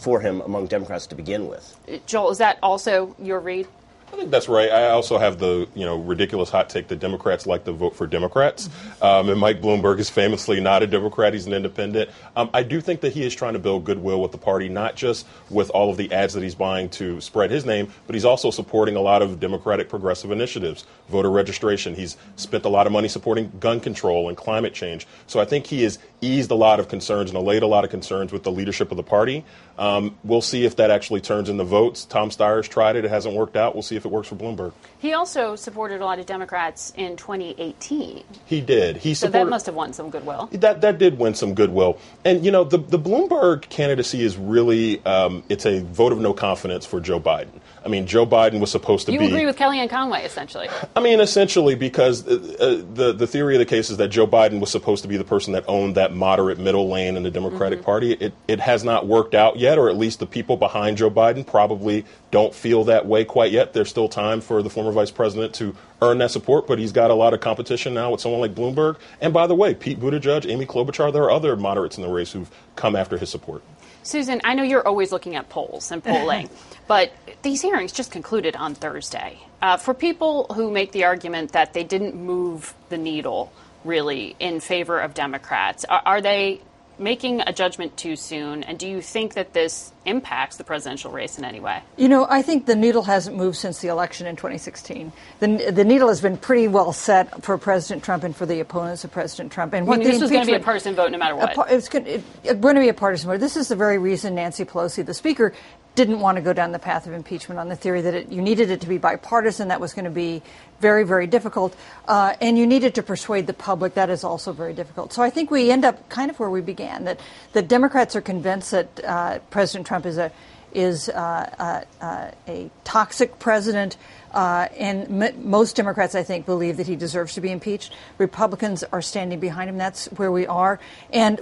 S24: for him among Democrats to begin with.
S2: Joel, is that also your read?
S25: I think that's right. I also have the you know ridiculous hot take that Democrats like to vote for Democrats, um, and Mike Bloomberg is famously not a Democrat; he's an independent. Um, I do think that he is trying to build goodwill with the party, not just with all of the ads that he's buying to spread his name, but he's also supporting a lot of Democratic progressive initiatives, voter registration. He's spent a lot of money supporting gun control and climate change. So I think he has eased a lot of concerns and allayed a lot of concerns with the leadership of the party. Um, we'll see if that actually turns into votes. Tom Steyer's tried it; it hasn't worked out. We'll see if it works for Bloomberg.
S2: He also supported a lot of Democrats in 2018.
S25: He did. He
S2: So that must have won some goodwill.
S25: that that did win some goodwill, and you know the the Bloomberg candidacy is really um, it's a vote of no confidence for Joe Biden. I mean, Joe Biden was supposed to
S2: You
S25: be.
S2: You agree with Kellyanne Conway, essentially.
S25: I mean, essentially, because uh, uh, the the theory of the case is that Joe Biden was supposed to be the person that owned that moderate middle lane in the Democratic Party. It it has not worked out yet, or at least the people behind Joe Biden probably don't feel that way quite yet. There's still time for the former vice president to earn that support, but he's got a lot of competition now with someone like Bloomberg. And by the way, Pete Buttigieg, Amy Klobuchar, there are other moderates in the race who've come after his support.
S2: Susan, I know you're always looking at polls and polling, but these hearings just concluded on Thursday. Uh, for people who make the argument that they didn't move the needle really in favor of Democrats, are, are they making a judgment too soon? And do you think that this impacts the presidential race in any way?
S26: You know, I think the needle hasn't moved since the election in 2016. The, the needle has been pretty well set for President Trump and for the opponents of President Trump. And
S2: I mean,
S26: what
S2: this is going to be a partisan vote no matter what.
S26: a it's it, it's going to be a partisan vote. This is the very reason Nancy Pelosi, the Speaker, didn't want to go down the path of impeachment on the theory that it, you needed it to be bipartisan. That was going to be very, very difficult. Uh, and you needed to persuade the public. That is also very difficult. So I think we end up kind of where we began that the Democrats are convinced that uh, President Trump is a is uh, uh, uh, a toxic president. Uh, and m- most Democrats, I think, believe that he deserves to be impeached. Republicans are standing behind him. That's where we are. And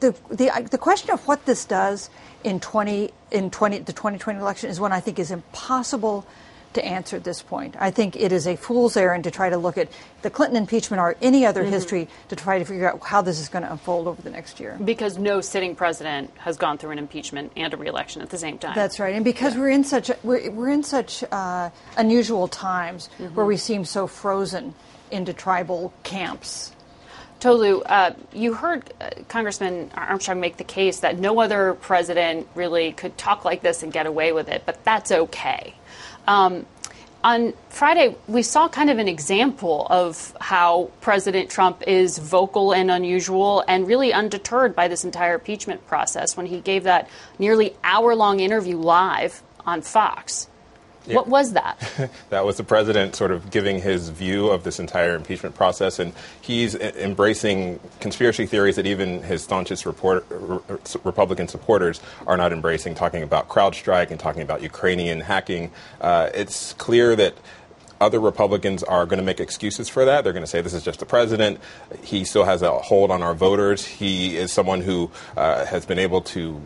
S26: the the the question of what this does in 20 in 20 the 2020 election is one I think is impossible to answer at this point. I think it is a fool's errand to try to look at the Clinton impeachment or any other
S2: Mhm.
S26: history to try to figure out how this is going to unfold over the next year.
S2: Because no sitting president has gone through an impeachment and a reelection at the same time.
S26: That's right, and because we're in such we're, we're in such uh, unusual times where we seem so frozen into tribal camps.
S2: Tolu, uh, you heard uh, Congressman Armstrong make the case that no other president really could talk like this and get away with it, but that's okay. Um, on Friday, we saw kind of an example of how President Trump is vocal and unusual and really undeterred by this entire impeachment process when he gave that nearly hour long interview live on Fox.
S25: Yeah.
S2: What was that?
S25: that was the president sort of giving his view of this entire impeachment process, and he's embracing conspiracy theories that even his staunchest report, r- r- Republican supporters are not embracing, talking about CrowdStrike and talking about Ukrainian hacking. Uh, it's clear that other Republicans are going to make excuses for that. They're going to say this is just the president. He still has a hold on our voters. He is someone who uh, has been able to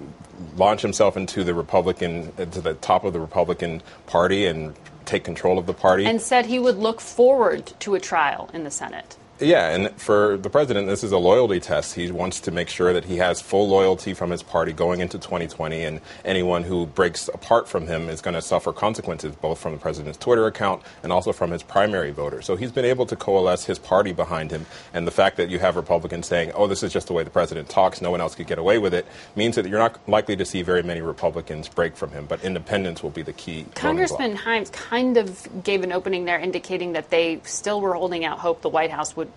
S25: launch himself into the Republican, to the top of the Republican Party and take control of the party.
S2: and said he would look forward to a trial in the Senate.
S25: Yeah, and for the president, this is a loyalty test. He wants to make sure that he has full loyalty from his party going into 2020, and anyone who breaks apart from him is going to suffer consequences, both from the president's Twitter account and also from his primary voters. So he's been able to coalesce his party behind him, and the fact that you have Republicans saying, oh, this is just the way the president talks, no one else could get away with it, means that you're not likely to see very many Republicans break from him, but independence will be the key.
S2: Congressman Himes kind of gave an opening there indicating that they still were holding out hope the White House would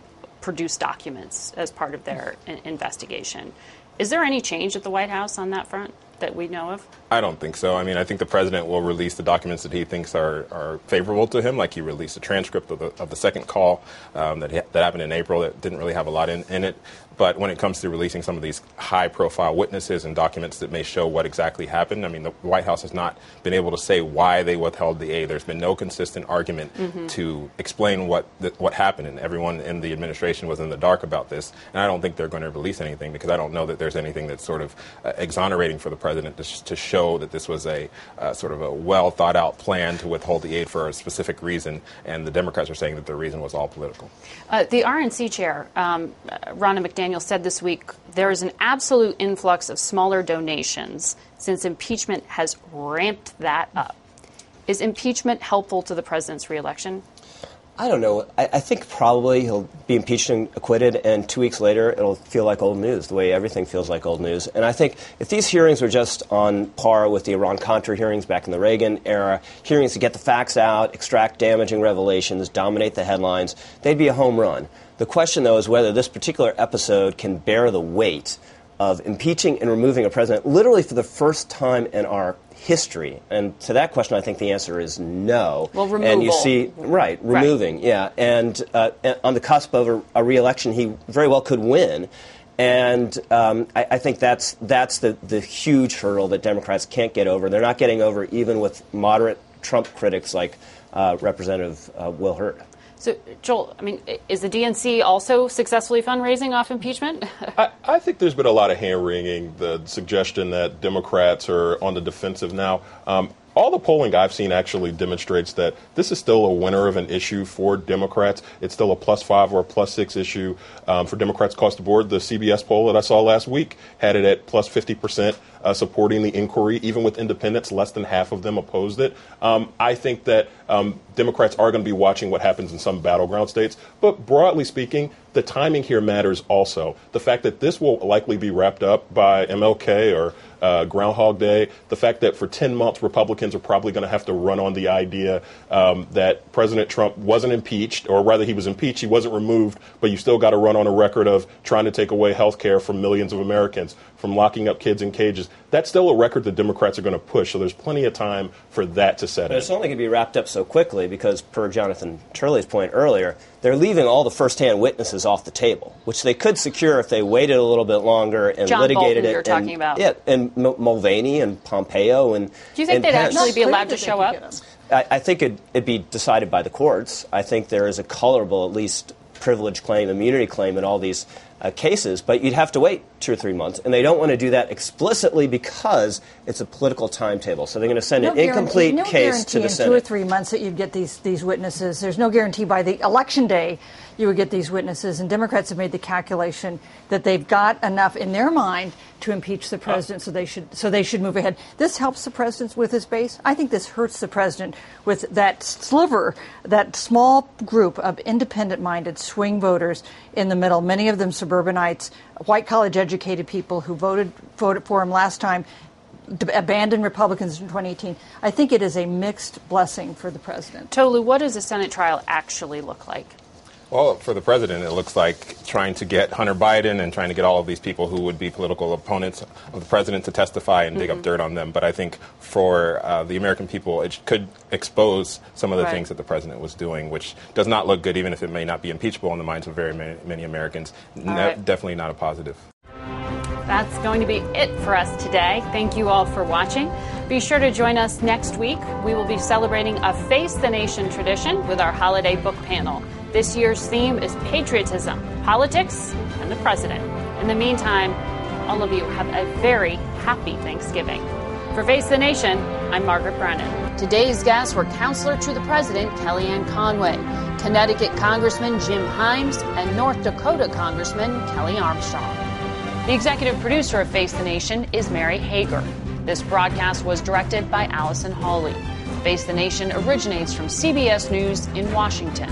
S2: produce documents as part of their investigation. Is there any change at the White House on that front that we know of?
S25: I don't think so. I mean, I think the president will release the documents that he thinks are, are favorable to him, like he released a transcript of the, of the second call um, that, ha- that happened in April that didn't really have a lot in, in it. But when it comes to releasing some of these high profile witnesses and documents that may show what exactly happened, I mean, the White House has not been able to say why they withheld the aid. There's been no consistent argument
S27: Mhm.
S25: to explain what, what happened, and everyone in the administration was in the dark about this. And I don't think they're going to release anything because I don't know that there's anything that's sort of uh, exonerating for the president to, sh- to show that this was a uh, sort of a well thought out plan to withhold the aid for a specific reason. And the Democrats are saying that the reason was all political.
S2: Uh, the RNC chair, um, Ronna McDaniel, said this week there is an absolute influx of smaller donations since impeachment has ramped that up. Is impeachment helpful to the president's reelection?
S24: I don't know. I, I think probably he'll be impeached and acquitted, and two weeks later it'll feel like old news, the way everything feels like old news. And I think if these hearings were just on par with the Iran Contra hearings back in the Reagan era, hearings to get the facts out, extract damaging revelations, dominate the headlines, they'd be a home run. The question, though, is whether this particular episode can bear the weight of impeaching and removing a president literally for the first time in our history. And to that question, I think the answer is no.
S2: Well,
S24: And you see, right,
S2: Right.
S24: removing, yeah. And uh, on the cusp of a, a reelection, he very well could win. And um, I, I think that's that's the, the huge hurdle that Democrats can't get over. They're not getting over even with moderate Trump critics like uh, Representative uh, Will Hurd.
S2: So, Joel, I mean, is the DNC also successfully fundraising off impeachment?
S25: I, I think there's been a lot of hand wringing, the suggestion that Democrats are on the defensive now. Um, all the polling I've seen actually demonstrates that this is still a winner of an issue for Democrats. It's still a plus five or a plus six issue um, for Democrats across the board. The CBS poll that I saw last week had it at plus 50% uh, supporting the inquiry. Even with independents, less than half of them opposed it. Um, I think that um, Democrats are going to be watching what happens in some battleground states. But broadly speaking, the timing here matters also. The fact that this will likely be wrapped up by MLK or uh, Groundhog Day, the fact that for 10 months Republicans are probably going to have to run on the idea um, that President Trump wasn't impeached, or rather he was impeached, he wasn't removed, but you still got to run on a record of trying to take away health care from millions of Americans, from locking up kids in cages. That's still a record that Democrats are going to push, so there's plenty of time for that to set
S24: But
S25: in.
S24: it's only going to be wrapped up so quickly because, per Jonathan Turley's point earlier, they're leaving all the firsthand witnesses off the table, which they could secure if they waited a little bit longer and
S2: John
S24: litigated
S2: Bolton
S24: it.
S2: you're
S24: and,
S2: talking about.
S24: Yeah, and M- Mulvaney and Pompeo and.
S2: Do you think
S24: and
S2: they'd
S24: Pence.
S2: actually be allowed to show up?
S24: I, I think it'd, it'd be decided by the courts. I think there is a colorable, at least, privilege claim, immunity claim and all these uh, cases, but you'd have to wait two or three months, and they don't want to do that explicitly because it's a political timetable. So they're going to send
S26: no
S24: an incomplete
S26: no
S24: case to the
S26: in
S24: Senate.
S26: two or three months that you'd get these these witnesses. There's no guarantee by the election day you would get these witnesses. And Democrats have made the calculation that they've got enough in their mind to impeach the president, so they should so they should move ahead. This helps the president with his base. I think this hurts the president with that sliver, that small group of independent-minded swing voters in the middle. Many of them suburbanites, white college-educated people who voted voted for him last time abandoned Republicans in 2018. I think it is a mixed blessing for the president.
S2: Tolu, what does a Senate trial actually look like?
S27: Well, for the president, it looks like trying to get Hunter Biden and trying to get all of these people who would be political opponents of the president to testify and mm-hmm. dig up mm-hmm. dirt on them. But I think for uh, the American people, it could expose some of the right. things that the president was doing, which does not look good, even if it may not be impeachable in the minds of very many, many Americans. Ne- right. Definitely not a positive.
S2: That's going to be it for us today. Thank you all for watching. Be sure to join us next week. We will be celebrating a Face the Nation tradition with our holiday book panel. This year's theme is patriotism, politics, and the president. In the meantime, all of you have a very happy Thanksgiving. For Face the Nation, I'm Margaret Brennan. Today's guests were Counselor to the President Kellyanne Conway, Connecticut Congressman Jim Himes, and North Dakota Congressman Kelly Armstrong. The executive producer of Face the Nation is Mary Hager. This broadcast was directed by Allison Hawley. Face the Nation originates from CBS News in Washington.